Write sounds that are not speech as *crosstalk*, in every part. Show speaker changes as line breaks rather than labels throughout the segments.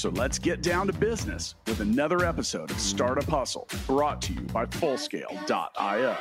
So let's get down to business with another episode of Startup Hustle brought to you by Fullscale.io.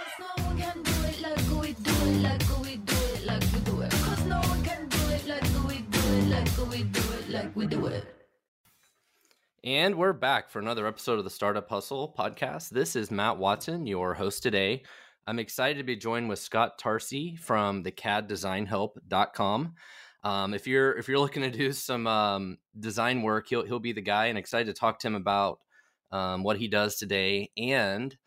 And we're back for another episode of the Startup Hustle podcast. This is Matt Watson, your host today. I'm excited to be joined with Scott Tarcy from the CADDesignHelp.com. Um, if you're if you're looking to do some um, design work, he'll he'll be the guy, and excited to talk to him about um, what he does today and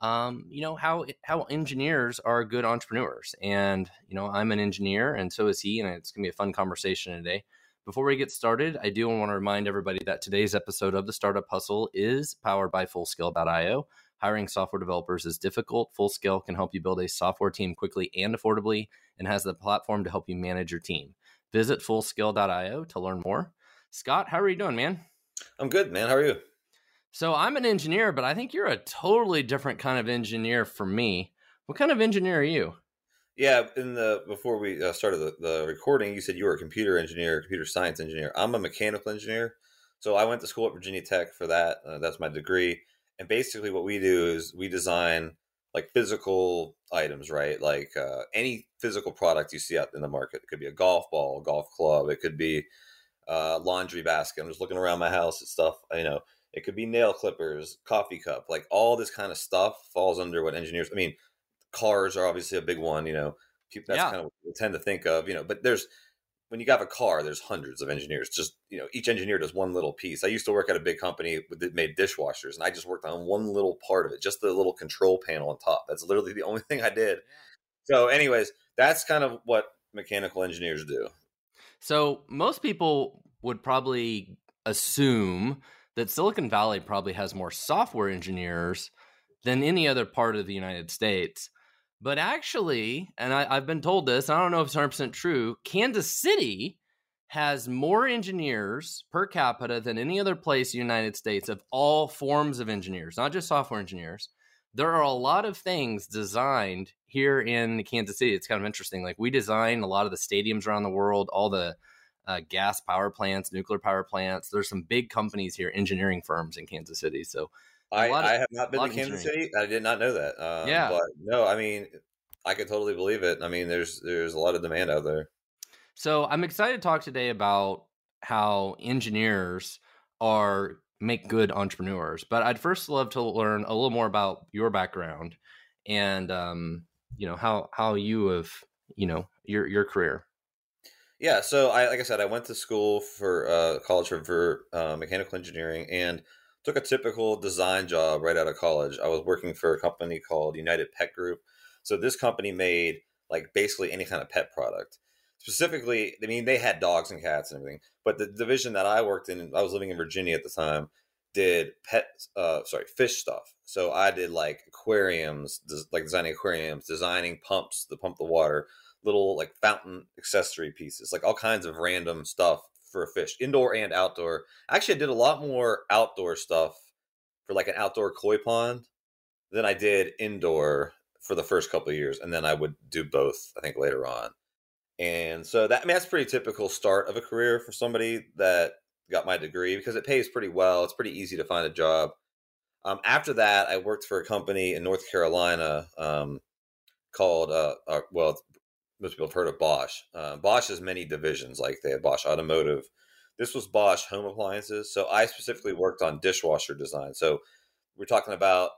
um, you know how how engineers are good entrepreneurs. And you know I'm an engineer, and so is he, and it's gonna be a fun conversation today. Before we get started, I do want to remind everybody that today's episode of the Startup Hustle is powered by Fullscale.io. Hiring software developers is difficult. Fullscale can help you build a software team quickly and affordably, and has the platform to help you manage your team. Visit fullscale.io to learn more. Scott, how are you doing, man?
I'm good, man. How are you?
So I'm an engineer, but I think you're a totally different kind of engineer for me. What kind of engineer are you?
Yeah, in the before we uh, started the, the recording, you said you were a computer engineer, computer science engineer. I'm a mechanical engineer, so I went to school at Virginia Tech for that. Uh, that's my degree. And basically, what we do is we design like physical items, right? Like uh, any physical product you see out in the market. It could be a golf ball, a golf club. It could be a laundry basket. I'm just looking around my house at stuff. You know, it could be nail clippers, coffee cup, like all this kind of stuff falls under what engineers. I mean, cars are obviously a big one. You know, that's yeah. kind of what we tend to think of. You know, but there's when you have a car, there's hundreds of engineers. Just you know, each engineer does one little piece. I used to work at a big company that made dishwashers, and I just worked on one little part of it, just the little control panel on top. That's literally the *laughs* only thing I did. Yeah. So, anyways, that's kind of what mechanical engineers do.
So, most people would probably assume that Silicon Valley probably has more software engineers than any other part of the United States. But actually, and I, have been told this, I don't know if it's 100% true, Kansas City has more engineers per capita than any other place in the United States of all forms of engineers, not just software engineers. There are a lot of things designed here in Kansas City. It's kind of interesting. Like we design a lot of the stadiums around the world, all the uh, gas power plants, nuclear power plants. There's some big companies here, engineering firms in Kansas City. So
I, I have not been to Kansas City. I did not know that. Um, yeah, but no, I mean, I could totally believe it. I mean, there's there's a lot of demand out there.
So I'm excited to talk today about how engineers are make good entrepreneurs. But I'd first love to learn a little more about your background and um, you know how how you have you know your your career.
Yeah, so I like I said, I went to school for uh, college for, for uh, mechanical engineering and took a typical design job right out of college. I was working for a company called United Pet Group. So this company made like basically any kind of pet product. Specifically, I mean, they had dogs and cats and everything, but the division that I worked in, I was living in Virginia at the time, did pet, uh, sorry, fish stuff. So I did like aquariums, like designing aquariums, designing pumps to pump the water, little like fountain accessory pieces, like all kinds of random stuff for a fish, indoor and outdoor. Actually, I did a lot more outdoor stuff for like an outdoor koi pond than I did indoor for the first couple of years, and then I would do both. I think later on, and so that I mean that's pretty typical start of a career for somebody that got my degree because it pays pretty well. It's pretty easy to find a job. Um, after that, I worked for a company in North Carolina um, called uh, uh, well, most people have heard of Bosch. Uh, Bosch has many divisions, like they have Bosch Automotive. This was Bosch Home Appliances. So I specifically worked on dishwasher design. So we're talking about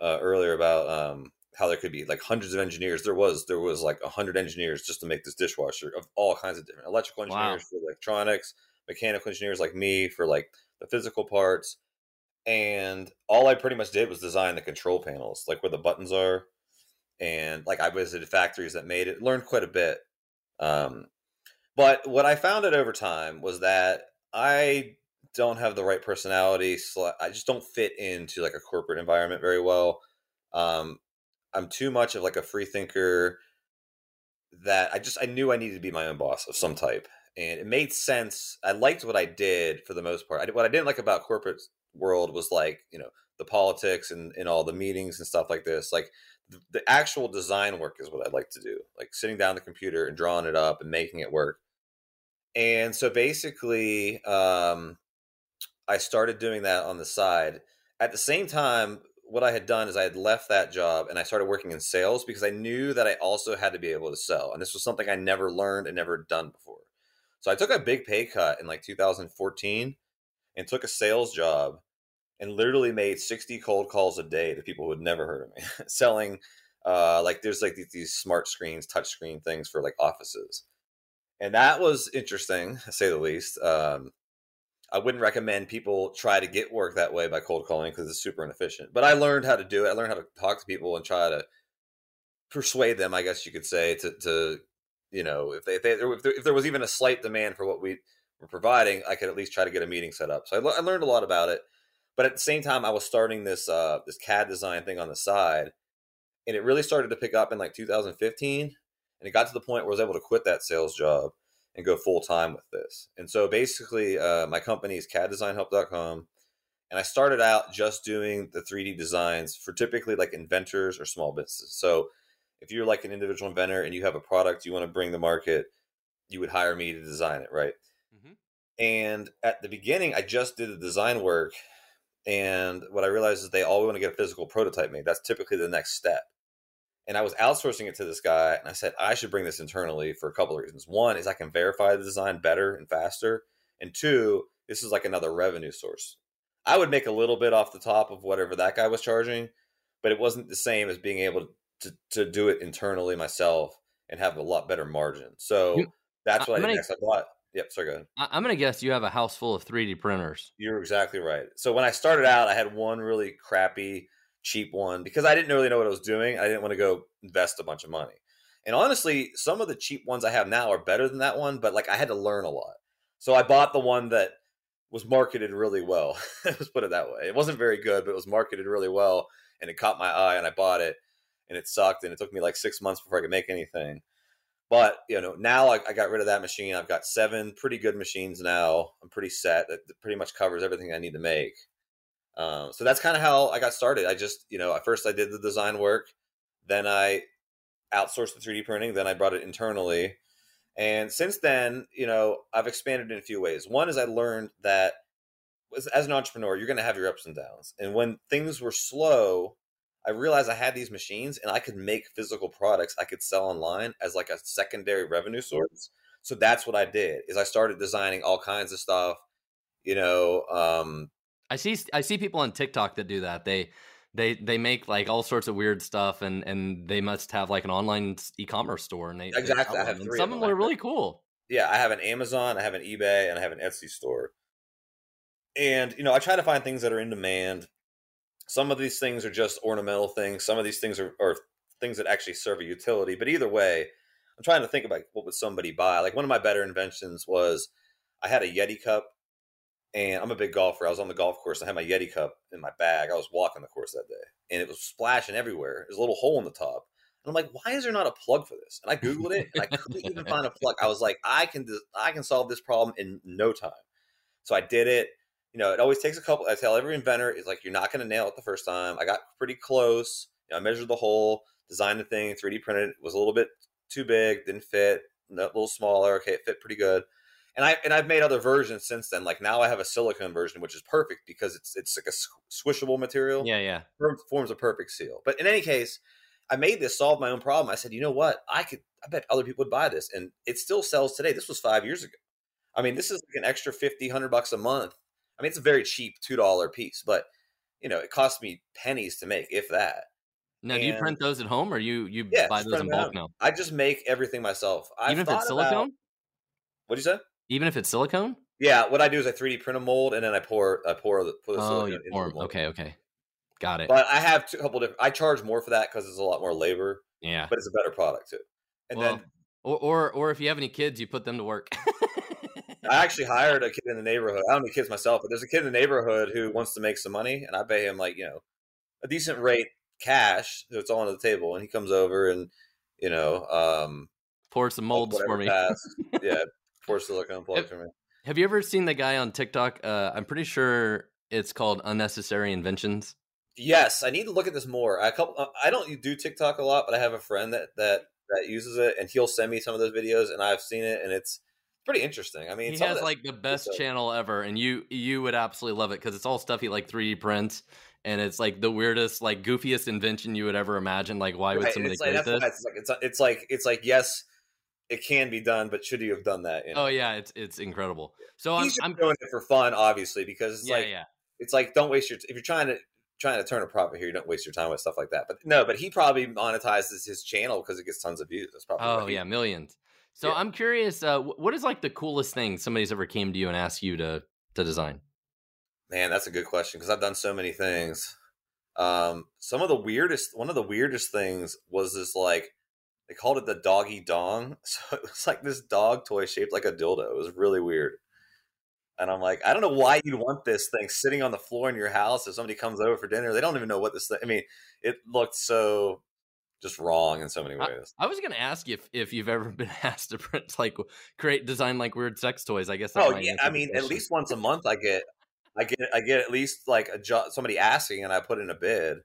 uh, earlier about um, how there could be like hundreds of engineers. There was there was like a hundred engineers just to make this dishwasher of all kinds of different electrical engineers wow. for electronics, mechanical engineers like me for like the physical parts. And all I pretty much did was design the control panels, like where the buttons are, and like I visited factories that made it, learned quite a bit. Um, but what I found out over time was that I don't have the right personality. So I just don't fit into like a corporate environment very well. Um, I'm too much of like a free thinker that I just I knew I needed to be my own boss of some type, and it made sense. I liked what I did for the most part. I, what I didn't like about corporate world was like you know the politics and, and all the meetings and stuff like this. Like the, actual design work is what I like to do, like sitting down the computer and drawing it up and making it work. And so basically, um, I started doing that on the side. At the same time, what I had done is I had left that job and I started working in sales because I knew that I also had to be able to sell. And this was something I never learned and never done before. So I took a big pay cut in like 2014 and took a sales job and literally made 60 cold calls a day to people who had never heard of me *laughs* selling uh like there's like these, smart screens touch screen things for like offices and that was interesting to say the least um I wouldn't recommend people try to get work that way by cold calling because it's super inefficient. But I learned how to do it. I learned how to talk to people and try to persuade them, I guess you could say, to, to you know, if they, if, they, if, there, if there was even a slight demand for what we were providing, I could at least try to get a meeting set up. So I, I learned a lot about it. But at the same time, I was starting this uh, this CAD design thing on the side, and it really started to pick up in like 2015. And it got to the point where I was able to quit that sales job and go full time with this. And so basically, uh, my company is caddesignhelp.com. And I started out just doing the 3D designs for typically like inventors or small businesses. So if you're like an individual inventor and you have a product you want to bring to market, you would hire me to design it, right? Mm-hmm. And at the beginning, I just did the design work. And what I realized is they all want to get a physical prototype made. That's typically the next step and I was outsourcing it to this guy, and I said I should bring this internally for a couple of reasons. One is I can verify the design better and faster, and two, this is like another revenue source. I would make a little bit off the top of whatever that guy was charging, but it wasn't the same as being able to to do it internally myself and have a lot better margin. So you, that's what I'm I did gonna, next. I bought. Yep, sorry, go ahead.
I'm going to guess you have a house full of 3D printers.
You're exactly right. So when I started out, I had one really crappy cheap one because I didn't really know what I was doing. I didn't want to go invest a bunch of money. And honestly, some of the cheap ones I have now are better than that one, but like I had to learn a lot. So I bought the one that was marketed really well. *laughs* Let's put it that way. It wasn't very good, but it was marketed really well and it caught my eye and I bought it and it sucked and it took me like six months before I could make anything. But you know, now I, I got rid of that machine. I've got seven pretty good machines now. I'm pretty set. That pretty much covers everything I need to make. Um, so that's kind of how I got started. I just, you know, at first I did the design work, then I outsourced the 3D printing, then I brought it internally. And since then, you know, I've expanded in a few ways. One is I learned that as an entrepreneur, you're going to have your ups and downs. And when things were slow, I realized I had these machines and I could make physical products I could sell online as like a secondary revenue source. So that's what I did. Is I started designing all kinds of stuff, you know, um,
I see I see people on TikTok that do that. They they they make like all sorts of weird stuff and and they must have like an online e-commerce store and they
exactly
they
I have
three some of them are really cool.
Yeah, I have an Amazon, I have an eBay, and I have an Etsy store. And you know, I try to find things that are in demand. Some of these things are just ornamental things. Some of these things are, are things that actually serve a utility. But either way, I'm trying to think about what would somebody buy. Like one of my better inventions was I had a Yeti cup and I'm a big golfer. I was on the golf course. I had my Yeti cup in my bag. I was walking the course that day, and it was splashing everywhere. There's a little hole in the top, and I'm like, "Why is there not a plug for this?" And I googled it, and I couldn't even find a plug. I was like, "I can, I can solve this problem in no time." So I did it. You know, it always takes a couple. I tell every inventor, "Is like you're not going to nail it the first time." I got pretty close. You know, I measured the hole, designed the thing, 3D printed. It was a little bit too big, didn't fit. A little smaller. Okay, it fit pretty good and I and I've made other versions since then. Like now I have a silicone version, which is perfect because it's it's like a squishable material.
Yeah, yeah.
Forms a perfect seal. But in any case, I made this solve my own problem. I said, you know what? I could. I bet other people would buy this, and it still sells today. This was five years ago. I mean, this is like an extra 50, 100 bucks a month. I mean, it's a very cheap two dollar piece, but you know, it cost me pennies to make, if that.
Now, and, do you print those at home, or you you
yeah,
buy those in bulk now?
I just make everything myself.
Even I've if it's silicone.
What do you say?
Even if it's silicone?
Yeah, what I do is I 3D print a mold and then I pour I pour the, pour the oh, silicone into
the mold. Okay, okay, got it.
But I have a couple different. I charge more for that because it's a lot more labor.
Yeah,
but it's a better product too. And well, then,
or, or or if you have any kids, you put them to work. *laughs*
I actually hired a kid in the neighborhood. I don't any kids myself, but there's a kid in the neighborhood who wants to make some money, and I pay him like you know a decent rate cash. So it's all on the table, and he comes over and you know um,
pour some molds for me. *laughs*
yeah, pour silicone plugs for me.
Have you ever seen the guy on TikTok? Uh, I'm pretty sure it's called Unnecessary Inventions.
Yes, I need to look at this more. I couple, uh, I don't do TikTok a lot, but I have a friend that that that uses it, and he'll send me some of those videos, and I've seen it, and it's pretty interesting. I mean,
he has like the *laughs* best channel ever, and you you would absolutely love it because it's all stuff he like 3D prints, and it's like the weirdest, like goofiest invention you would ever imagine. Like, why would right. somebody
create
this?
It's like it's, it's like it's like yes, it can be done, but should you have done that?
You oh, know? Oh yeah, it's it's incredible. So
He's
I'm, I'm
doing it for fun, obviously, because it's
yeah,
like
yeah.
it's like don't waste your if you're trying to trying to turn a profit here, you don't waste your time with stuff like that. But no, but he probably monetizes his channel because it gets tons of views. That's probably
oh yeah, millions. So yeah. I'm curious, uh, what is like the coolest thing somebody's ever came to you and asked you to to design?
Man, that's a good question because I've done so many things. Um, some of the weirdest, one of the weirdest things was this like they called it the doggy dong. *laughs* So it was like this dog toy shaped like a dildo. It was really weird. And I'm like, I don't know why you'd want this thing sitting on the floor in your house if somebody comes over for dinner. They don't even know what this thing. I mean, it looked so just wrong in so many ways.
I, I was going to ask you if, if you've ever *laughs* been asked to print like create design like weird sex toys. I guess.
oh yeah, I mean, at least once a month, I get, I get, I get at least like a jo- somebody asking, and I put in a bid.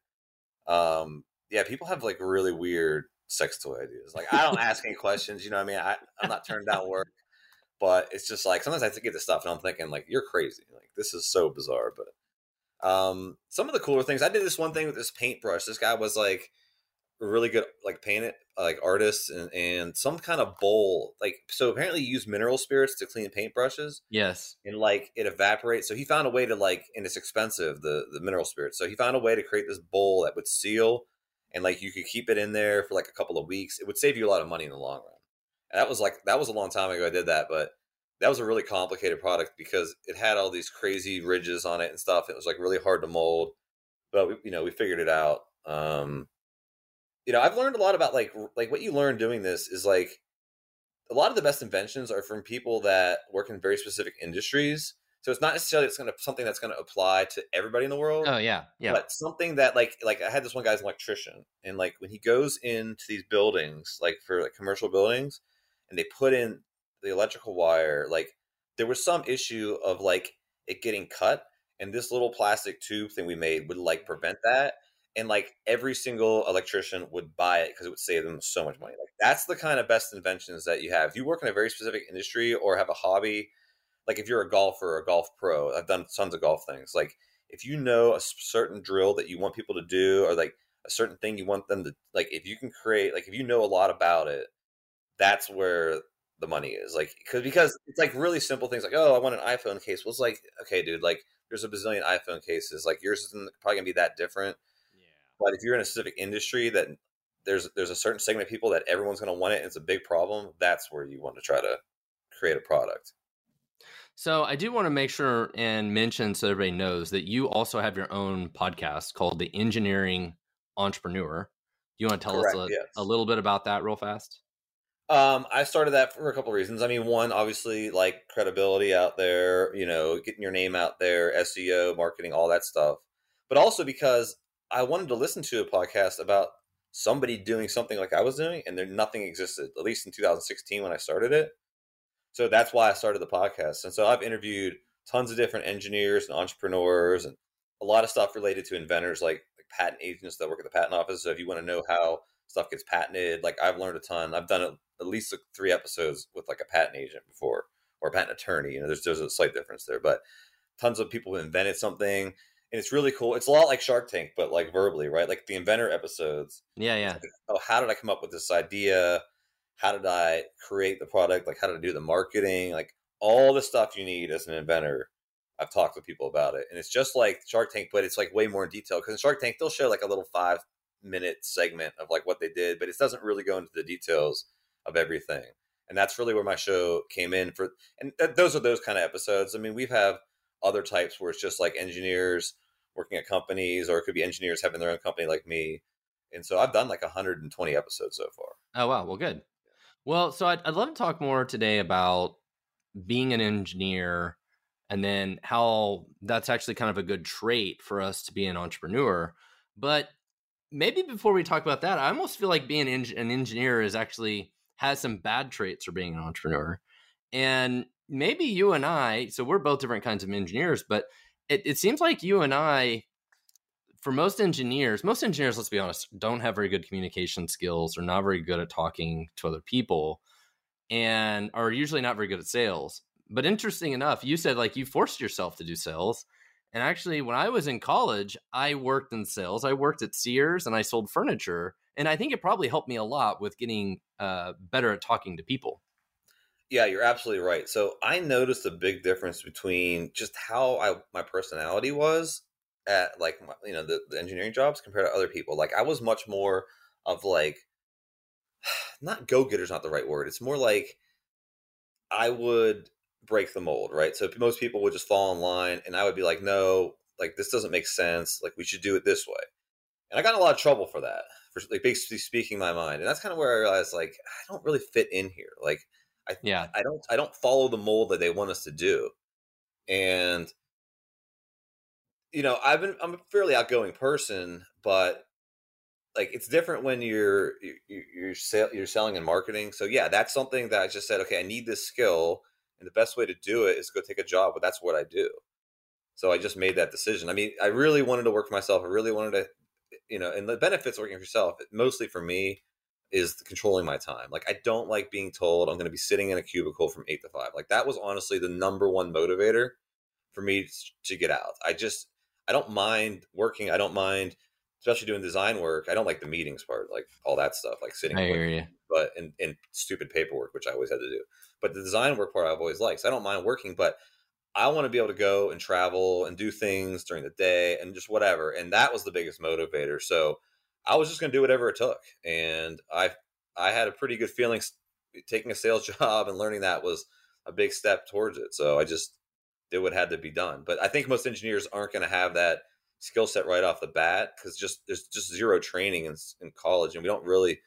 Um, yeah, people have like really weird sex toy ideas. Like I don't *laughs* ask any questions. You know what I mean? I, I'm not turned down work, but it's just like sometimes I get this stuff and I'm thinking like you're crazy. Like this is so bizarre. But um, some of the cooler things I did this one thing with this paintbrush. This guy was like really good like paint like artists and and some kind of bowl like so apparently you use mineral spirits to clean paintbrushes
yes
and like it evaporates so he found a way to like and it's expensive the the mineral spirits so he found a way to create this bowl that would seal and like you could keep it in there for like a couple of weeks. It would save you a lot of money in the long run. And that was like that was a long time ago I did that, but that was a really complicated product because it had all these crazy ridges on it and stuff. It was like really hard to mold, but we, you know we figured it out. Um, you know, I've learned a lot about like like what you learn doing this is like a lot of the best inventions are from people that work in very specific industries so it's not necessarily it's gonna something that's gonna apply to everybody in the world.
Oh yeah, yeah.
But something that like like I had this one guy's an electrician, and like when he goes into these buildings, like for like commercial buildings, and they put in the electrical wire, like there was some issue of like it getting cut, and this little plastic tube thing we made would like prevent that. And like every single electrician would buy it because it would save them so much money. Like that's the kind of best inventions that you have. If you work in a very specific industry or have a hobby like if you're a golfer or a golf pro, I've done tons of golf things. Like if you know a certain drill that you want people to do, or like a certain thing you want them to like, if you can create, like if you know a lot about it, that's where the money is. Like because because it's like really simple things like oh I want an iPhone case. Well, it's like okay, dude, like there's a bazillion iPhone cases. Like yours isn't probably gonna be that different. But if you're in a specific industry that there's there's a certain segment of people that everyone's going to want it and it's a big problem that's where you want to try to create a product
so I do want to make sure and mention so everybody knows that you also have your own podcast called The Engineering Entrepreneur. Do you want to tell Correct, us a, yes. a, little bit about that real fast?
Um, I started that for a couple of reasons. I mean, one, obviously, like credibility out there, you know, getting your name out there, SEO, marketing, all that stuff. But also because I wanted to listen to a podcast about somebody doing something like I was doing, and there nothing existed. At least in 2016 when I started it, so that's why I started the podcast. And so I've interviewed tons of different engineers and entrepreneurs and a lot of stuff related to inventors like, like patent agents that work at the patent office. So if you want to know how stuff gets patented, like I've learned a ton. I've done at least three episodes with like a patent agent before or a patent attorney. You know, there's there's a slight difference there, but tons of people who invented something and it's really cool. It's a lot like Shark Tank, but like verbally, right? Like the inventor episodes.
Yeah, yeah.
Like, oh, how did I come up with this idea? how did I create the product? Like, how did I do the marketing? Like, all the stuff you need as an inventor. I've talked with people about it. And it's just like Shark Tank, but it's like way more in detail. Because in Shark Tank, they'll show like a little five minute segment of like what they did, but it doesn't really go into the details of everything. And that's really where my show came in for. And th- those are those kind of episodes. I mean, we have other types where it's just like engineers working at companies, or it could be engineers having their own company like me. And so I've done like 120 episodes so far.
Oh, wow. Well, good. Well, so I'd, I'd love to talk more today about being an engineer and then how that's actually kind of a good trait for us to be an entrepreneur. But maybe before we talk about that, I almost feel like being an engineer is actually has some bad traits for being an entrepreneur. And maybe you and I, so we're both different kinds of engineers, but it, it seems like you and I, for most engineers, most engineers, let's be honest, don't have very good communication skills or not very good at talking to other people and are usually not very good at sales. But interesting enough, you said like you forced yourself to do sales. And actually, when I was in college, I worked in sales. I worked at Sears and I sold furniture. And I think it probably helped me a lot with getting uh, better at talking to people.
Yeah, you're absolutely right. So I noticed a big difference between just how I my personality was at like you know the, the engineering jobs compared to other people. Like I was much more of like *sighs* not go getter's not the right word. It's more like I would break the mold, right? So most people would just fall in line, and I would be like, no, like this doesn't make sense. Like we should do it this way. And I got a lot of trouble for that, for like basically speaking my mind. And that's kind of where I realized, like, I don't really fit in here. Like, I yeah, I don't, I don't follow the mold that they want us to do. And you know, I've been, I'm a fairly outgoing person, but like it's different when you're you're you're, sell, you're selling and marketing. So yeah, that's something that I just said, okay, I need this skill and the best way to do it is go take a job, but that's what I do. So I just made that decision. I mean, I really wanted to work for myself. I really wanted to, you know, and the benefits working for yourself, mostly for me, is controlling my time. Like I don't like being told I'm going to be sitting in a cubicle from eight to five. Like that was honestly the number one motivator for me to get out. I just I don't mind working. I don't mind, especially doing design work. I don't like the meetings part, like all that stuff, like sitting.
I hear you.
But in, in stupid paperwork, which I always had to do. But the design work part I've always liked. So I don't mind working, but I want to be able to go and travel and do things during the day and just whatever. And that was the biggest motivator. So I was just going to do whatever it took. And I I had a pretty good feeling taking a sales *laughs* job and learning that was a big step towards it. So I just did what had to be done. But I think most engineers aren't going to have that skill set right off the bat because just there's just zero training in, in college, and we don't really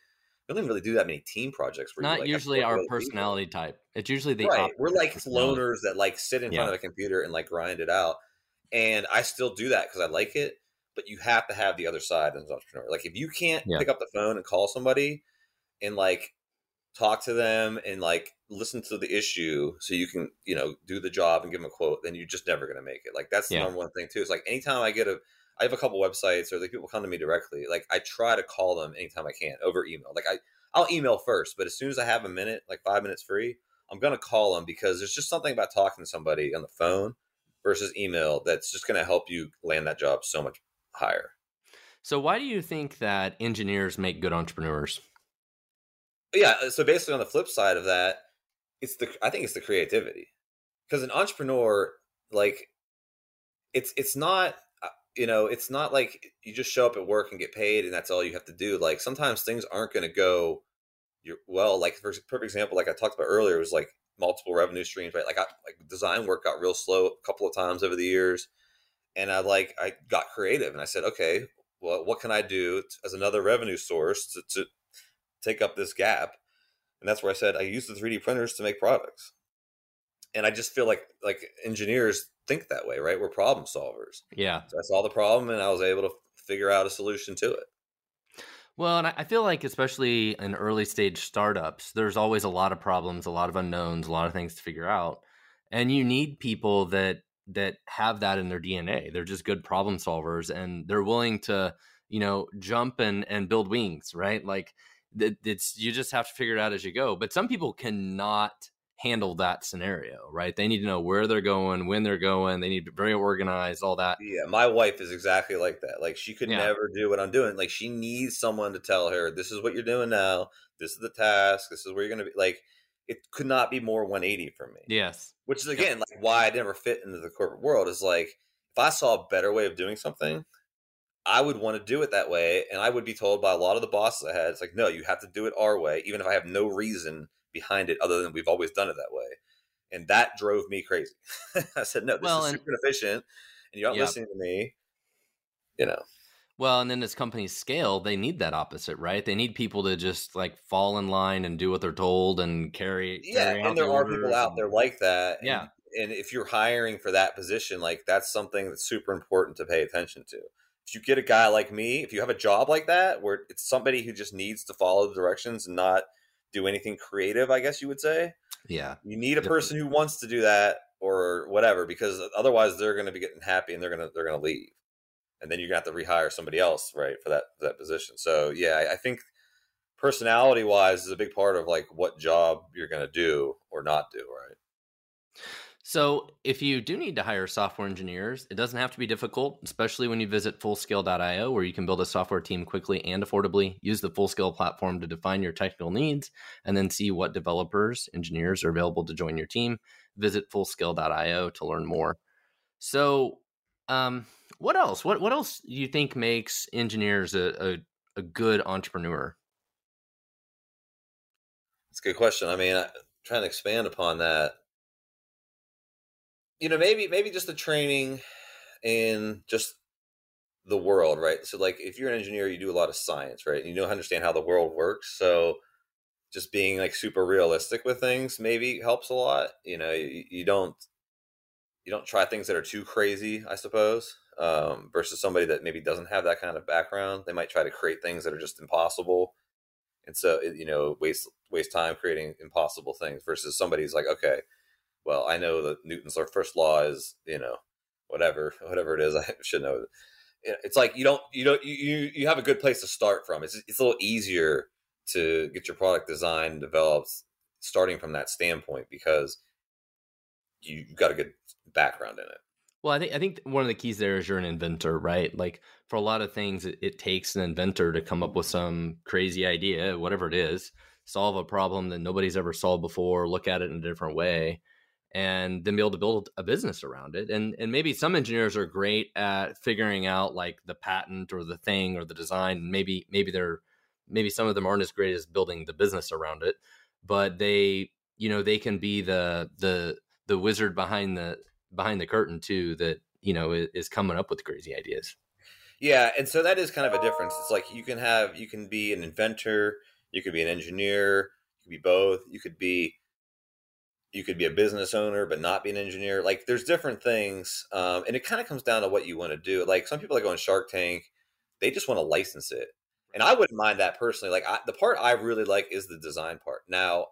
we don't really do that many team projects.
Not
like,
usually our personality people. type. It's usually the
right. We're like loners that like sit in yeah. front of a computer and like grind it out. And I still do that because I like it. But you have to have the other side as an entrepreneur. Like if you can't yeah. pick up the phone and call somebody and like talk to them and like listen to the issue so you can you know do the job and give them a quote then you're just never going to make it like that's the yeah. number one thing too it's like anytime i get a I have a couple websites or like people come to me directly. Like I try to call them anytime I can over email. Like I I'll email first, but as soon as I have a minute, like five minutes free, I'm gonna call them because there's just something about talking to somebody on the phone versus email that's just gonna help you land that job so much higher.
So why do you think that engineers make good entrepreneurs?
Yeah, uh, so basically on the flip side of that, it's the I think it's the creativity. Because an entrepreneur, like it's it's not you know, it's not like you just show up at work and get paid and that's all you have to do. Like sometimes things aren't going to go your well. Like for perfect example, like I talked about earlier, was like multiple revenue streams. Right, like I, like design work got real slow a couple of times over the years, and I like I got creative and I said, okay, well, what can I do as another revenue source to, to take up this gap? And that's where I said I use the 3D printers to make products. And I just feel like like engineers think that way, right? We're problem solvers.
Yeah.
So I saw the problem and I was able to figure out a solution to it.
Well, and I feel like, especially in early stage startups, there's always a lot of problems, a lot of unknowns, a lot of things to figure out, and you need people that that have that in their DNA. They're just good problem solvers, and they're willing to, you know, jump and and build wings, right? Like it's you just have to figure it out as you go. But some people cannot handle that scenario, right? They need to know where they're going, when they're going. They need to be very organized, all that.
Yeah, my wife is exactly like that. Like she could yeah. never do what I'm doing. Like she needs someone to tell her, "This is what you're doing now. This is the task. This is where you're going to be." Like it could not be more 180 for me.
Yes.
Which is again like why I never fit into the corporate world is like if I saw a better way of doing something, I would want to do it that way, and I would be told by a lot of the bosses I had, it's like, no, you have to do it our way, even if I have no reason behind it other than we've always done it that way. And that drove me crazy. *laughs* I said, no, this well, is super efficient and you're not listening to me. You know.
Well, and then as companies scale, they need that opposite, right? They need people to just like fall in line and do what they're told and carry.
Yeah,
carry
and there are people out there like that.
And, yeah,
and if you're hiring for that position, like that's something that's super important to pay attention to. if you get a guy like me, if you have a job like that where it's somebody who just needs to follow the directions and not do anything creative, I guess you would say.
Yeah.
You need a person who wants to do that or whatever because otherwise they're going to be getting happy and they're going to they're going to leave. And then you're to have to rehire somebody else, right, for that that position. So, yeah, I, I think personality wise is a big part of like what job you're to do or not do, right?
So, if you do need to hire software engineers, it doesn't have to be difficult, especially when you visit fullscale.io, where you can build a software team quickly and affordably. Use the Fullscale platform to define your technical needs and then see what developers, engineers are available to join your team. Visit fullscale.io to learn more. So, um, what else? What what else do you think makes engineers a, a, a good entrepreneur?
It's a good question. I mean, I, trying to expand upon that you know, maybe maybe just the training in just the world, right? So, like, if you're an engineer, you do a lot of science, right? You know, understand how the world works. So, just being like super realistic with things maybe helps a lot. You know, you, you don't you don't try things that are too crazy, I suppose. Um, versus somebody that maybe doesn't have that kind of background, they might try to create things that are just impossible, and so you know, waste waste time creating impossible things. Versus somebody's like, okay, well, I know that Newton's first law is, you know, whatever, *laughs* whatever it is, *laughs* I should know. It's like you don't, you don't, you you have a good place to start from. It's it's a little easier to get your product designed developed starting from that standpoint because you've got a good background in it.
Well, I think I think one of the keys there is you're an inventor, right? Like for a lot of things, it, it takes an inventor to come up with some crazy idea, whatever it is, solve a problem that nobody's ever solved before, look at it in a different way and then be able to build a business around it. And and maybe some engineers are great at figuring out like the patent or the thing or the design. Maybe maybe they're maybe some of them aren't as great as building the business around it, but they you know they can be the the the wizard behind the behind the curtain too that you know is, is coming up with crazy ideas.
Yeah, and so that is kind of a difference. It's like you can have you can be an inventor, you could be an engineer, you could be both. You could be you could be a business owner but not be an engineer like there's different things um, and it kind of comes down to what you want to do like some people that go on shark tank they just want to license it and i wouldn't mind that personally like I, the part i really like is the design part now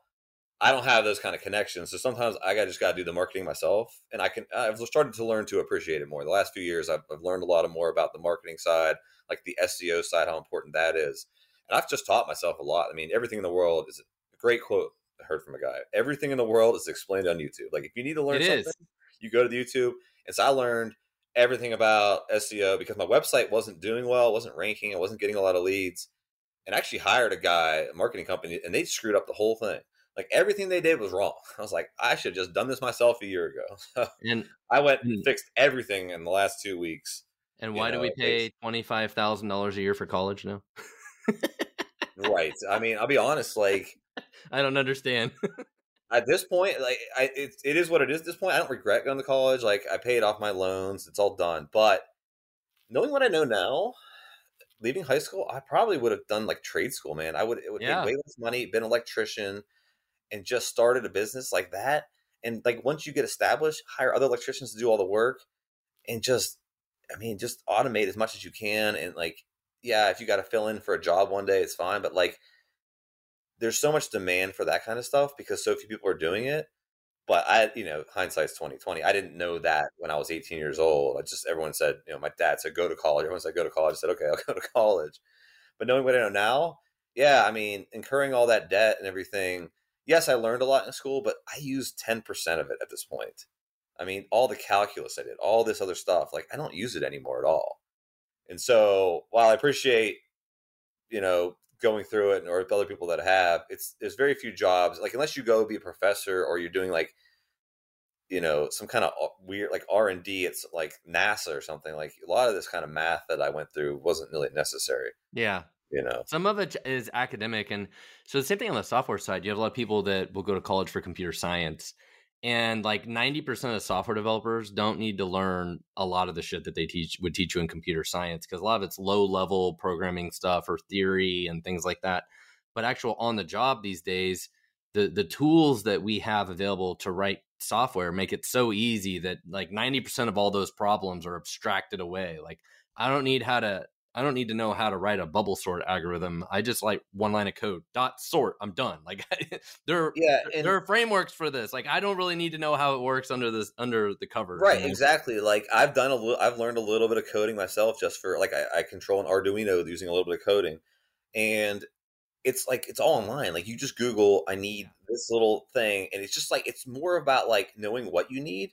i don't have those kind of connections so sometimes i got just got to do the marketing myself and i can i've started to learn to appreciate it more the last few years I've, I've learned a lot more about the marketing side like the seo side how important that is and i've just taught myself a lot i mean everything in the world is a great quote I heard from a guy. Everything in the world is explained on YouTube. Like if you need to learn it something, is. you go to the YouTube. And so I learned everything about SEO because my website wasn't doing well, wasn't ranking, I wasn't getting a lot of leads. And I actually hired a guy, a marketing company, and they screwed up the whole thing. Like everything they did was wrong. *laughs* I was like, I should have just done this myself a year ago. *laughs* and I went and mm. fixed everything in the last two weeks.
And why know, do we pay twenty five thousand dollars a year for college now?
right. I mean, I'll be honest. Like, *laughs*
I don't understand.
at this point, like I, it, it is what it is. At this point, I don't regret going to college. Like I paid off my loans; it's all done. But knowing what I know now, leaving high school, I probably would have done like trade school. Man, I would it would yeah. way less money, been an electrician, and just started a business like that. And like once you get established, hire other electricians to do all the work, and just, I mean, just automate as much as you can. And like, yeah, if you got to fill in for a job one day, it's fine. But like there's so much demand for that kind of stuff because so few people are doing it. But I, you know, hindsight's twenty twenty. I didn't know that when I was 18 years old. I just everyone said, you know, my dad said go to college. Everyone said go to college. I said okay, I'll *laughs* go to college. But knowing what I know now, yeah, I mean, incurring all that debt and everything. Yes, I learned a lot in school, but I use 10% of it at this point. I mean, all the calculus I did, all this other stuff, like I don't use it anymore at all. And so, while I appreciate, you know, going through it or other people that have it's there's very few jobs like unless you go be a professor or you're doing like you know some kind of weird like r&d it's like nasa or something like a lot of this kind of math that i went through wasn't really necessary
yeah
you know?
Some of it is academic and so the same thing on the software side you have a lot of people that will go to college for computer science and like 90% of software developers don't need to learn a lot of the shit that they teach would teach you in computer science because a lot of it's low level programming stuff or theory and things like that but actual on the job these days the the tools that we have available to write software make it so easy that like 90% of all those problems are abstracted away like I don't need how to I don't need to know how to write a bubble sort algorithm. I just like one line of code dot sort. I'm done. *laughs* Like there,
yeah,
and, there are frameworks for this. Like I don't really need to know how it works under this under the cover.
Right, you know? exactly. Like I've done a little. I've learned a little bit of coding myself just for like I, I control an Arduino using a little bit of coding, and it's like it's all online. Like you just Google, I need this little thing, and it's just like it's more about like knowing what you need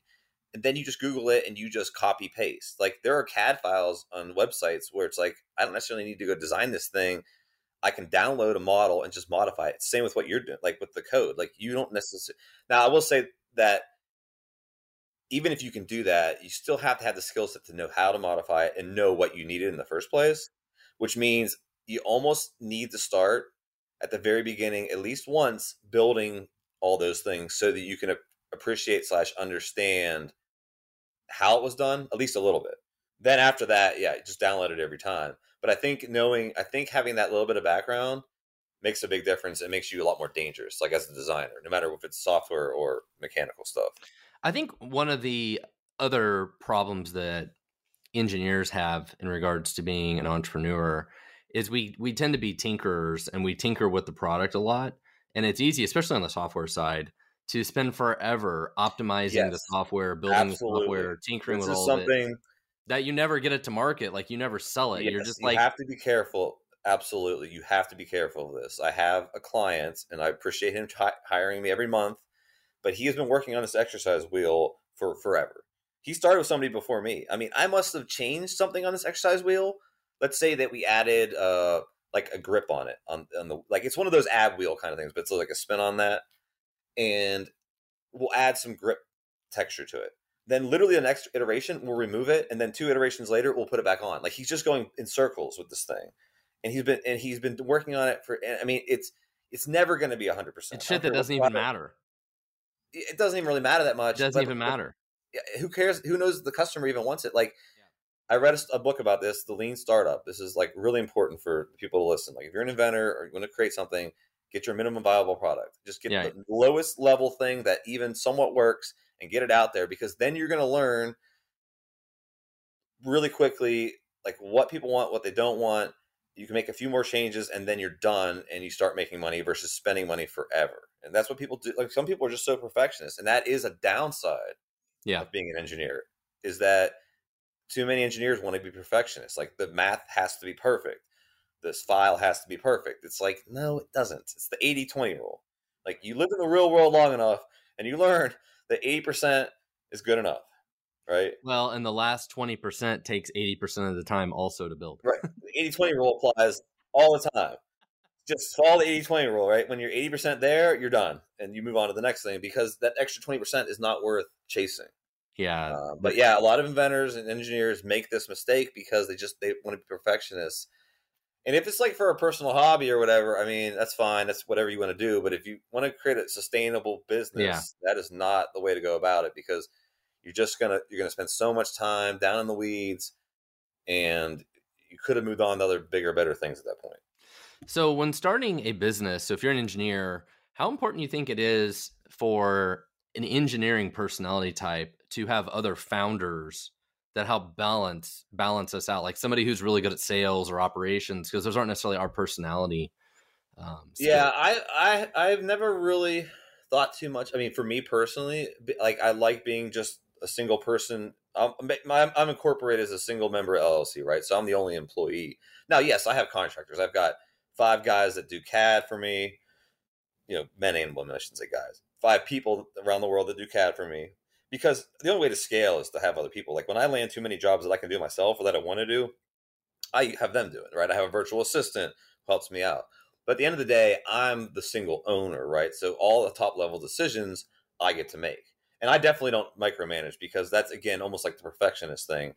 and then you just Google it and you just copy paste. Like there are CAD files on websites where it's like, I don't necessarily need to go design this thing. I can download a model and just modify it. Same with what you're doing, like with the code. Like you don't necessarily. Now, I will say that even if you can do that, you still have to have the skill set to know how to modify it and know what you needed in the first place, which means you almost need to start at the very beginning, at least once, building all those things so that you can appreciate slash understand how it was done, at least a little bit. Then after that, yeah, just download it every time. But I think knowing, I think having that little bit of background makes a big difference. It makes you a lot more dangerous, like as a designer, no matter if it's software or mechanical stuff.
I think one of the other problems that engineers have in regards to being an entrepreneur is we we tend to be tinkerers and we tinker with the product a lot and it's easy especially on the software side to spend forever optimizing yes, the software, building absolutely. the software, tinkering this with all something of it, that you never get it to market. Like you never sell it. Yes, You're just like
you
like
have to be careful. Absolutely, you have to be careful of this. I have a client, and I appreciate him t- hiring me every month, but he has been working on this exercise wheel for forever. He started with somebody before me. I mean, I must have changed something on this exercise wheel. Let's say that we added uh, like a grip on it on, on the like it's one of those ab wheel kind of things, but it's like a spin on that and we'll add some grip texture to it. Then literally the next iteration we'll remove it, and then two iterations later we'll put it back on. Like he's just going in circles with this thing, and he's been and he's been working on it for. I mean, it's it's never going to be hundred percent.
It's shit that doesn't even matter.
It doesn't even really matter that much.
It doesn't even matter.
Who cares? Who knows the customer even wants it? Like I read a, a, book about this, the lean startup. This is like really important for people to listen. Like if you're an inventor or you want to create something, get your minimum viable product. Just get yeah. the lowest level thing that even somewhat works and get it out there because then you're going to learn really quickly like what people want, what they don't want. You can make a few more changes and then you're done and you start making money versus spending money forever. And that's what people do. Like some people are just so perfectionist, and that is a downside
yeah.
of being an engineer. Is that too many engineers want to be perfectionists? Like the math has to be perfect this file has to be perfect. It's like, no, it doesn't. It's the 80 20 rule. Like you live in the real world long enough and you learn that 80% is good enough. Right.
Well, and the last 20% takes 80% of the time also to build.
Right. *laughs* The 80 20 rule applies all the time. Just follow the 80 20 rule, right? When you're 80% there, you're done and you move on to the next thing because that extra 20% is not worth chasing.
Yeah.
Uh, but yeah, a lot of inventors and engineers make this mistake because they just they want to be perfectionists and if it's like for a personal hobby or whatever, I mean, that's fine. That's whatever you want to do. But if you want to create a sustainable business, yeah. that is not the way to go about it because you're just gonna you're gonna spend so much time down in the weeds, and you could have moved on to other bigger, better things at that point.
So when starting a business, so if you're an engineer, how important do you think it is for an engineering personality type to have other founders that help balance balance us out like somebody who's really good at sales or operations because those aren't necessarily our personality
um, yeah i i i've never really thought too much i mean for me personally like i like being just a single person I'm, I'm incorporated as a single member llc right? So i'm the only employee. Now yes i have contractors. I've got five guys that do cad for me you know men and women i shouldn't say guys. Five people around the world that do cad for me because the only way to scale is to have other people. Like when I land too many jobs that I can do myself or that I want to do, I have them do it, right? I have a virtual assistant who helps me out. But at the end of the day, I'm the single owner, right? So all the top level decisions I get to make. And I definitely don't micromanage because that's again almost like the perfectionist thing.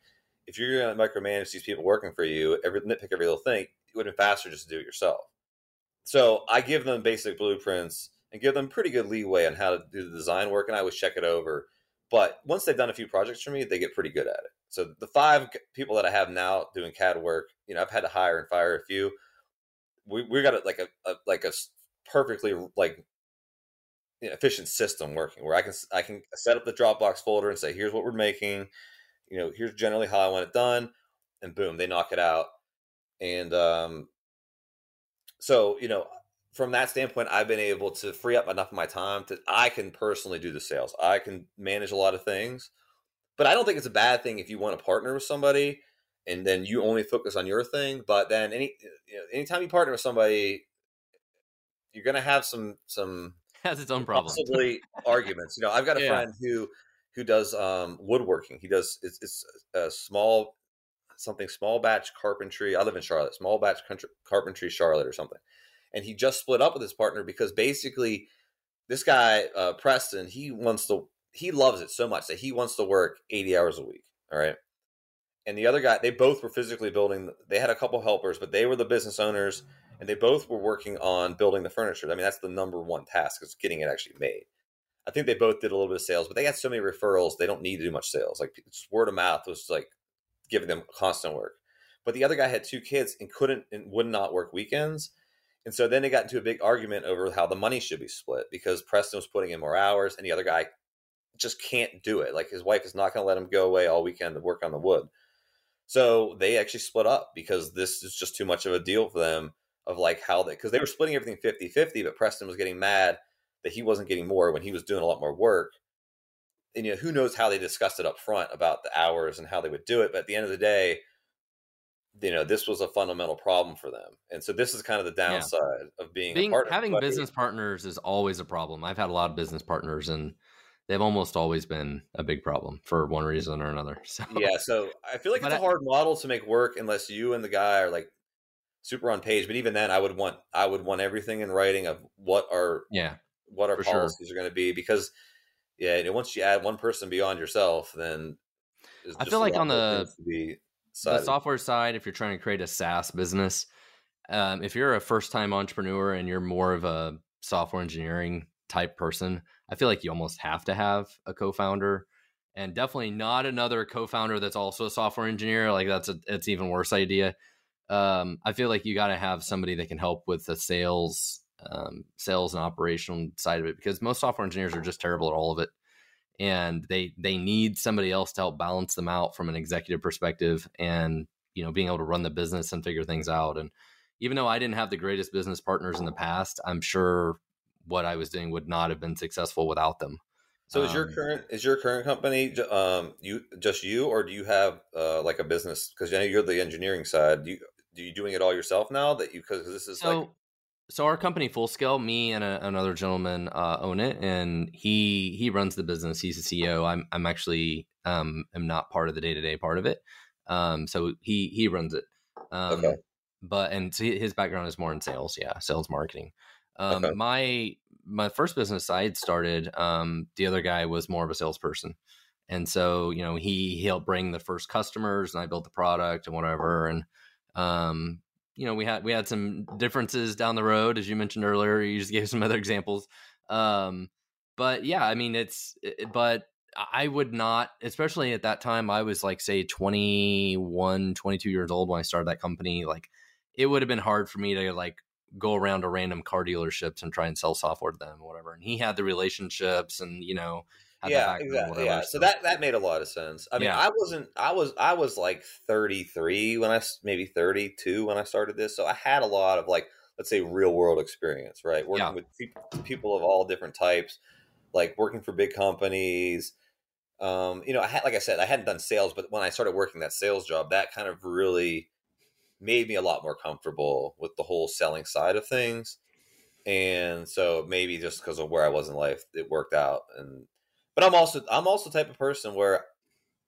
If you're going to micromanage these people working for you, every nitpick every little thing, it would been faster just to do it yourself. So I give them basic blueprints and give them pretty good leeway on how to do the design work, and I always check it over but once they've done a few projects for me, they get pretty good at it. So the five people that I have now doing CAD work, you know, I've had to hire and fire a few. We we got a, like a, a like a perfectly like you know, efficient system working where I can I can set up the Dropbox folder and say here's what we're making, you know, here's generally how I want it done, and boom, they knock it out. And um, so you know, from that standpoint, I've been able to free up enough of my time that I can personally do the sales. I can manage a lot of things, but I don't think it's a bad thing if you want to partner with somebody and then you only focus on your thing. But then any you know, anytime you partner with somebody, you're gonna have some some *laughs*
has its own problems.
Possibly arguments. You know, I've got a yeah. friend who who does um, woodworking. He does it's, it's a small something small batch carpentry. I live in Charlotte, small batch country, carpentry Charlotte or something. And he just split up with his partner because basically this guy uh, Preston he wants to he loves it so much that he wants to work 80 hours a week. All right. And the other guy, they both were physically building. They had a couple helpers, but they were the business owners and they both were working on building the furniture. I mean, that's the number one task is getting it actually made. I think they both did a little bit of sales, but they got so many referrals, they don't need to do much sales. Like just word of mouth was like giving them constant work. But the other guy had two kids and couldn't and would not work weekends. And so then they got into a big argument over how the money should be split because Preston was putting in more hours and the other guy just can't do it. Like his wife is not going to let him go away all weekend to work on the wood. So they actually split up because this is just too much of a deal for them of like how they because they were splitting everything 50 50 but preston was getting mad that he wasn't getting more when he was doing a lot more work and you know who knows how they discussed it up front about the hours and how they would do it but at the end of the day you know this was a fundamental problem for them and so this is kind of the downside yeah. of being, being
having business partners is always a problem i've had a lot of business partners and they've almost always been a big problem for one reason or another *laughs* so
yeah so i feel like it's a hard model to make work unless you and the guy are like super on page. But even then, I would want I would want everything in writing of what our
yeah
what our policies sure. are going to be because yeah, you know, once you add one person beyond yourself, then
I feel like on the the software side, if you're trying to create a SaaS business, um, if you're a first time entrepreneur and you're more of a software engineering type person, I feel like you almost have to have a co-founder and definitely not another co-founder that's also a software engineer. Like that's a it's even worse idea um, I feel like you got to have somebody that can help with the sales, um, sales and operational side of it because most software engineers are just terrible at all of it, and they they need somebody else to help balance them out from an executive perspective, and you know being able to run the business and figure things out. And even though I didn't have the greatest business partners in the past, I'm sure what I was doing would not have been successful without them.
So is your um, current is your current company um you just you or do you have uh like a business because I know you're the engineering side. Do you do you doing it all yourself now that you because this is so, like
so our company full scale me and a, another gentleman uh, own it and he he runs the business. He's the ceo i'm i'm actually um am not part of the day-to-day part of it. Um so he he runs it. Um okay. but and so his background is more in sales. Yeah sales marketing. Um okay. my my first business i had started um the other guy was more of a salesperson. And so you know he he'll bring the first customers and i built the product and whatever and um, you know, we had we had some differences down the road, as you mentioned earlier. You just gave *laughs* some other examples. Um, but yeah, I mean, it's it, but I would not, especially at that time, I was like, say, 21, 22 years old when I started that company. Like, it would have been hard for me to like go around to random car dealerships and try and sell software to them or whatever. And he had the relationships and, you know,
yeah, exactly. Yeah, so that that made a lot of sense. I mean, yeah. I wasn't. I was. I was like thirty three when I maybe thirty two when I started this. So I had a lot of like, let's say, real world experience, right? Working yeah. with people, people of all different types, like working for big companies. Um, you know, I had, like I said, I hadn't done sales, but when I started working that sales job, that kind of really made me a lot more comfortable with the whole selling side of things. And so maybe just because of where I was in life, it worked out. And but I'm also I'm also the type of person where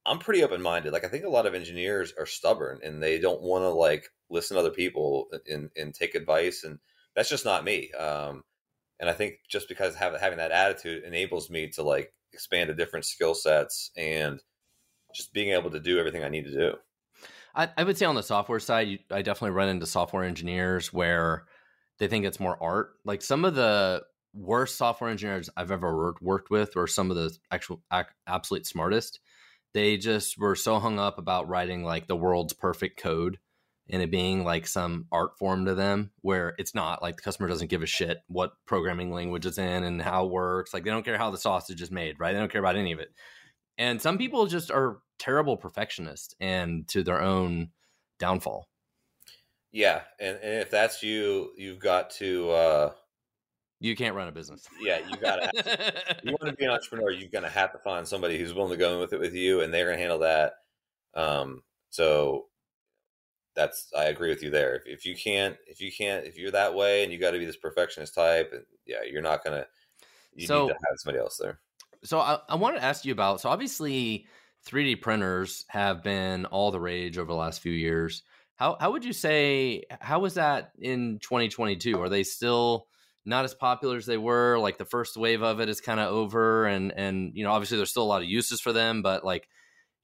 I'm pretty open minded. Like I think a lot of engineers are stubborn and they don't want to like listen to other people and and take advice, and that's just not me. Um, and I think just because have, having that attitude enables me to like expand to different skill sets and just being able to do everything I need to do.
I, I would say on the software side, I definitely run into software engineers where they think it's more art. Like some of the worst software engineers I've ever worked with were some of the actual absolute smartest. They just were so hung up about writing like the world's perfect code and it being like some art form to them where it's not like the customer doesn't give a shit what programming language it's in and how it works. Like they don't care how the sausage is made, right? They don't care about any of it. And some people just are terrible perfectionists and to their own downfall.
Yeah, and, and if that's you, you've got to. Uh,
you can't run a business. *laughs*
Yeah, you got to. you want to be an entrepreneur, you're going to have to find somebody who's willing to go in with it with you, and they're going to handle that. Um, so that's I agree with you there. If, if you can't, if you can't, if you're that way, and you got to be this perfectionist type, and yeah, you're not gonna. You so, need to have somebody else there.
So I, I wanted to ask you about. So obviously, 3D printers have been all the rage over the last few years. How how would you say how was that in 2022? Are they still not as popular as they were? Like the first wave of it is kind of over, and and you know obviously there's still a lot of uses for them, but like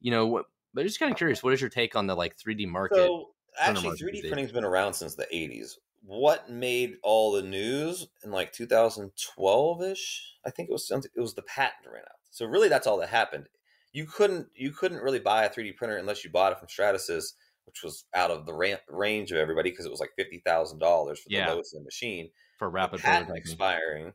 you know, what but just kind of curious, what is your take on the like 3D market?
So actually, 3D printing's been around since the 80s. What made all the news in like 2012 ish? I think it was it was the patent ran out. So really, that's all that happened. You couldn't you couldn't really buy a 3D printer unless you bought it from Stratasys which was out of the ra- range of everybody because it was like fifty thousand dollars for the yeah. lowest end machine
for rapid
patent expiring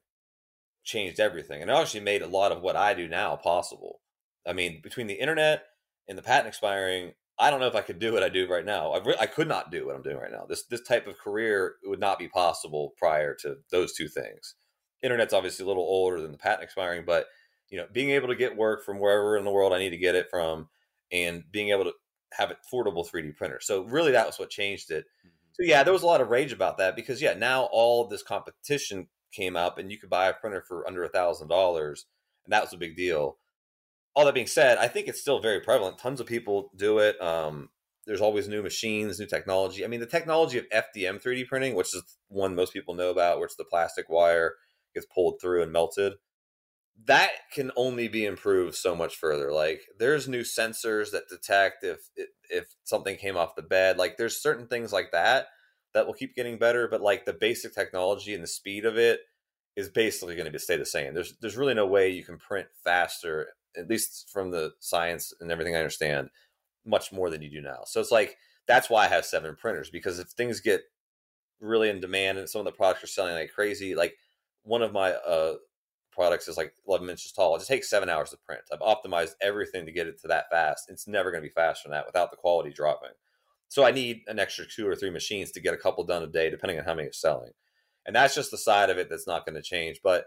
changed everything, and it actually made a lot of what I do now possible. I mean, between the internet and the patent expiring, I don't know if I could do what I do right now. I, re- I could not do what I'm doing right now. This this type of career would not be possible prior to those two things. Internet's obviously a little older than the patent expiring, but you know, being able to get work from wherever in the world I need to get it from, and being able to have affordable 3D printer. So really, that was what changed it. Mm-hmm. So yeah, there was a lot of rage about that because yeah, now all this competition came up, and you could buy a printer for under a thousand dollars, and that was a big deal. All that being said, I think it's still very prevalent. Tons of people do it. Um, there's always new machines, new technology. I mean, the technology of FDM 3D printing, which is one most people know about, where it's the plastic wire gets pulled through and melted that can only be improved so much further. Like there's new sensors that detect if if something came off the bed. Like there's certain things like that that will keep getting better but like the basic technology and the speed of it is basically going to stay the same. There's there's really no way you can print faster at least from the science and everything i understand much more than you do now. So it's like that's why i have seven printers because if things get really in demand and some of the products are selling like crazy like one of my uh products is like 11 inches tall. It just takes seven hours to print. I've optimized everything to get it to that fast. It's never going to be faster than that without the quality dropping. So I need an extra two or three machines to get a couple done a day, depending on how many are selling. And that's just the side of it that's not going to change. But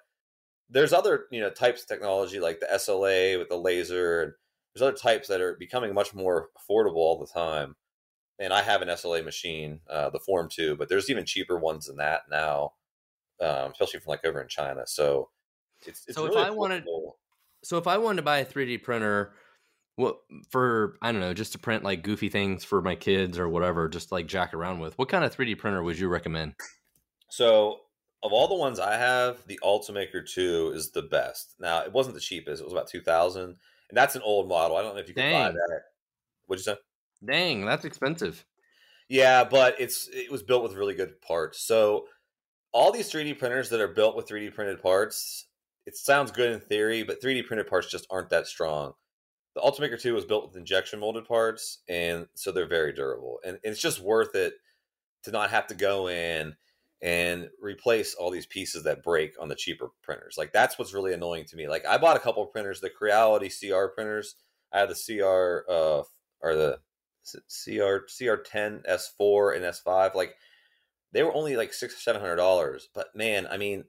there's other you know types of technology like the SLA with the laser, and there's other types that are becoming much more affordable all the time. And I have an SLA machine, uh, the Form 2, but there's even cheaper ones than that now, um, especially from like over in China. So it's, it's
so
really
if I wanted, so if I wanted to buy a 3D printer, what for? I don't know, just to print like goofy things for my kids or whatever, just like jack around with. What kind of 3D printer would you recommend?
So of all the ones I have, the Ultimaker 2 is the best. Now, it wasn't the cheapest. It was about 2000 and that's an old model. I don't know if you can Dang. buy that. What'd you say?
Dang, that's expensive.
Yeah, but it's it was built with really good parts. So all these 3D printers that are built with 3D printed parts, it sounds good in theory, but 3D printed parts just aren't that strong. The Ultimaker 2 was built with injection molded parts, and so they're very durable. And it's just worth it to not have to go in and replace all these pieces that break on the cheaper printers. Like that's what's really annoying to me. Like I bought a couple of printers, the Creality CR printers. I have the CR uh or the CR CR10 S4 and S5. Like they were only like six or seven hundred dollars. But man, I mean,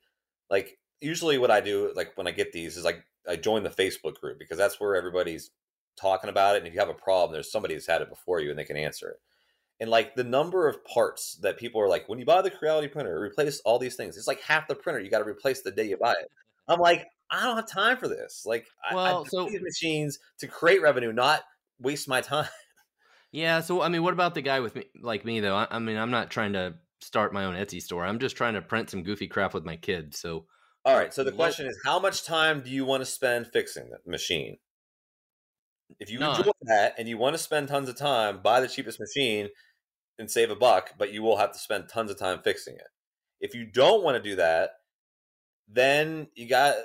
like usually what I do, like when I get these, is like I join the Facebook group because that's where everybody's talking about it. And if you have a problem, there's somebody who's had it before you and they can answer it. And like the number of parts that people are like, when you buy the Creality printer, replace all these things. It's like half the printer you got to replace the day you buy it. I'm like, I don't have time for this. Like, well, I, I so these machines to create revenue, not waste my time.
Yeah. So I mean, what about the guy with me, like me though? I, I mean, I'm not trying to start my own Etsy store. I'm just trying to print some goofy crap with my kids. So
all right. So the question is, how much time do you want to spend fixing the machine? If you None. enjoy that and you want to spend tons of time, buy the cheapest machine and save a buck, but you will have to spend tons of time fixing it. If you don't want to do that, then you got.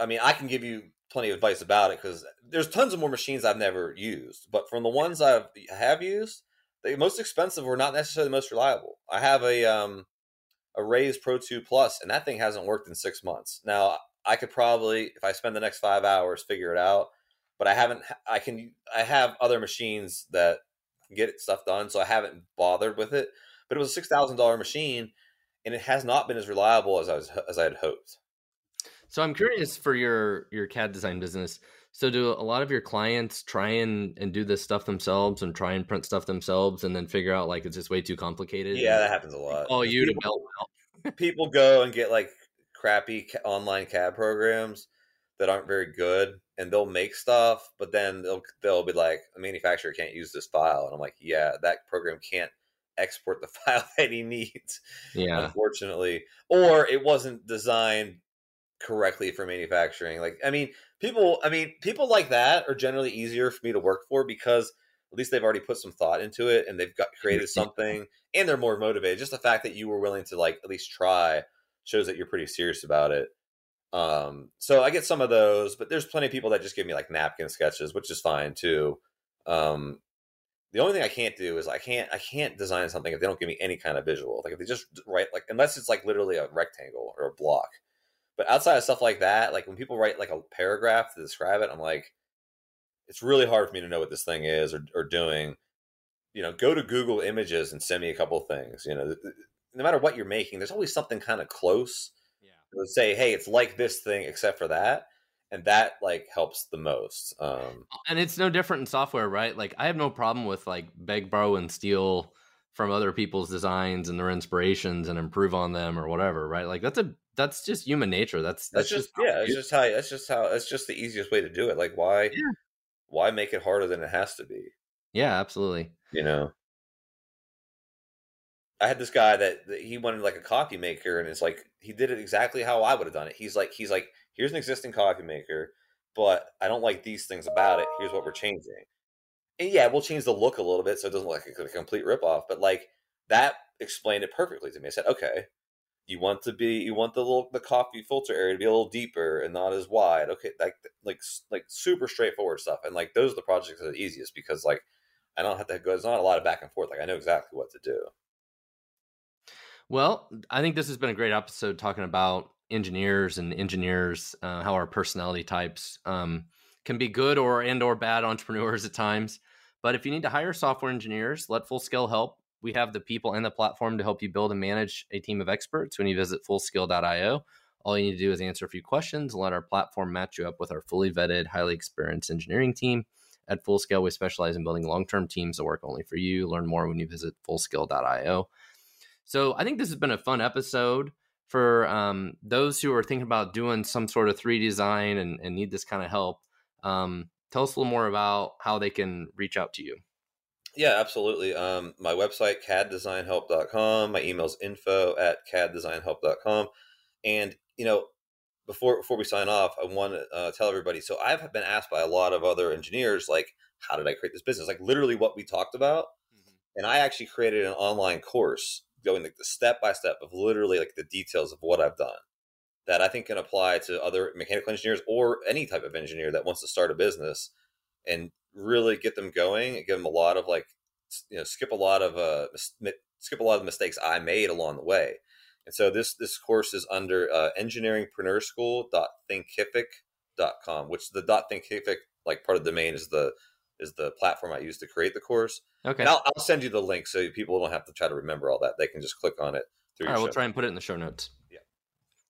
I mean, I can give you plenty of advice about it because there's tons of more machines I've never used, but from the ones I've have used, the most expensive were not necessarily the most reliable. I have a um, a Raise Pro 2 Plus, and that thing hasn't worked in six months. Now, I could probably, if I spend the next five hours, figure it out. But I haven't. I can. I have other machines that get stuff done. So I haven't bothered with it. But it was a six thousand dollar machine, and it has not been as reliable as I was as I had hoped.
So I'm curious for your your CAD design business. So do a lot of your clients try and, and do this stuff themselves and try and print stuff themselves and then figure out like it's just way too complicated?
Yeah, that happens a lot.
Oh, you
people,
to out. *laughs*
people go and get like crappy online CAD programs that aren't very good, and they'll make stuff, but then they'll they'll be like, a manufacturer can't use this file, and I'm like, yeah, that program can't export the *laughs* file that he needs.
Yeah,
unfortunately, or it wasn't designed correctly for manufacturing. Like, I mean, people, I mean, people like that are generally easier for me to work for because at least they've already put some thought into it and they've got created something and they're more motivated. Just the fact that you were willing to like at least try shows that you're pretty serious about it. Um, so I get some of those, but there's plenty of people that just give me like napkin sketches, which is fine too. Um, the only thing I can't do is I can't I can't design something if they don't give me any kind of visual. Like if they just write like unless it's like literally a rectangle or a block. But outside of stuff like that, like when people write like a paragraph to describe it, I'm like, it's really hard for me to know what this thing is or, or doing. You know, go to Google Images and send me a couple things. You know, no matter what you're making, there's always something kind of close. Yeah. Let's say, hey, it's like this thing except for that, and that like helps the most. Um,
and it's no different in software, right? Like I have no problem with like beg, borrow, and steal from other people's designs and their inspirations and improve on them or whatever, right? Like that's a that's just human nature. That's
that's, that's just, just yeah. It's just how that's just how that's just the easiest way to do it. Like why yeah. why make it harder than it has to be?
Yeah, absolutely.
You know, I had this guy that, that he wanted like a coffee maker, and it's like he did it exactly how I would have done it. He's like he's like here's an existing coffee maker, but I don't like these things about it. Here's what we're changing. And yeah, we'll change the look a little bit so it doesn't look like a complete ripoff. But like that explained it perfectly to me. I said, okay, you want to be you want the little the coffee filter area to be a little deeper and not as wide. Okay like like like super straightforward stuff. And like those are the projects that are easiest because like i don't have to go there's not a lot of back and forth. Like i know exactly what to do.
Well i think this has been a great episode talking about engineers and engineers uh, how our personality types um, can be good or and or bad entrepreneurs at times. But if you need to hire software engineers let full scale help we have the people and the platform to help you build and manage a team of experts when you visit fullscale.io. All you need to do is answer a few questions and let our platform match you up with our fully vetted, highly experienced engineering team. At Fullscale, we specialize in building long term teams that work only for you. Learn more when you visit fullscale.io. So I think this has been a fun episode for um, those who are thinking about doing some sort of 3D design and, and need this kind of help. Um, tell us a little more about how they can reach out to you.
Yeah, absolutely. Um, my website, caddesignhelp.com. My email's info at caddesignhelp.com. And, you know, before before we sign off, I want to uh, tell everybody. So I've been asked by a lot of other engineers, like, how did I create this business? Like literally what we talked about. Mm-hmm. And I actually created an online course going like the step by step of literally like the details of what I've done that I think can apply to other mechanical engineers or any type of engineer that wants to start a business and really get them going and give them a lot of like you know skip a lot of uh skip a lot of the mistakes I made along the way. And so this this course is under uh, engineeringpreneurschool.thinkific.com, which the dot .thinkific like part of the domain is the is the platform I use to create the course.
Okay,
I'll, I'll, send you the link so people don't have to try to remember all that. They can just click on it.
All right, we'll try and put it in the show notes.
Yeah,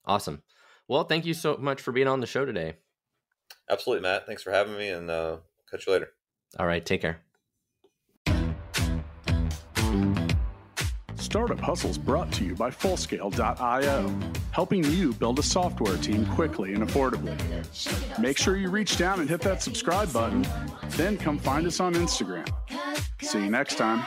awesome. Well, thank you so much for being on the show today.
Absolutely, Matt. Thanks for having me, and uh, catch you later.
All right, take care.
Startup Hustles brought to you by Fullscale.io, helping you build a software team quickly and affordably. Make sure you reach down and hit that subscribe button, then come find us on Instagram. See you next time.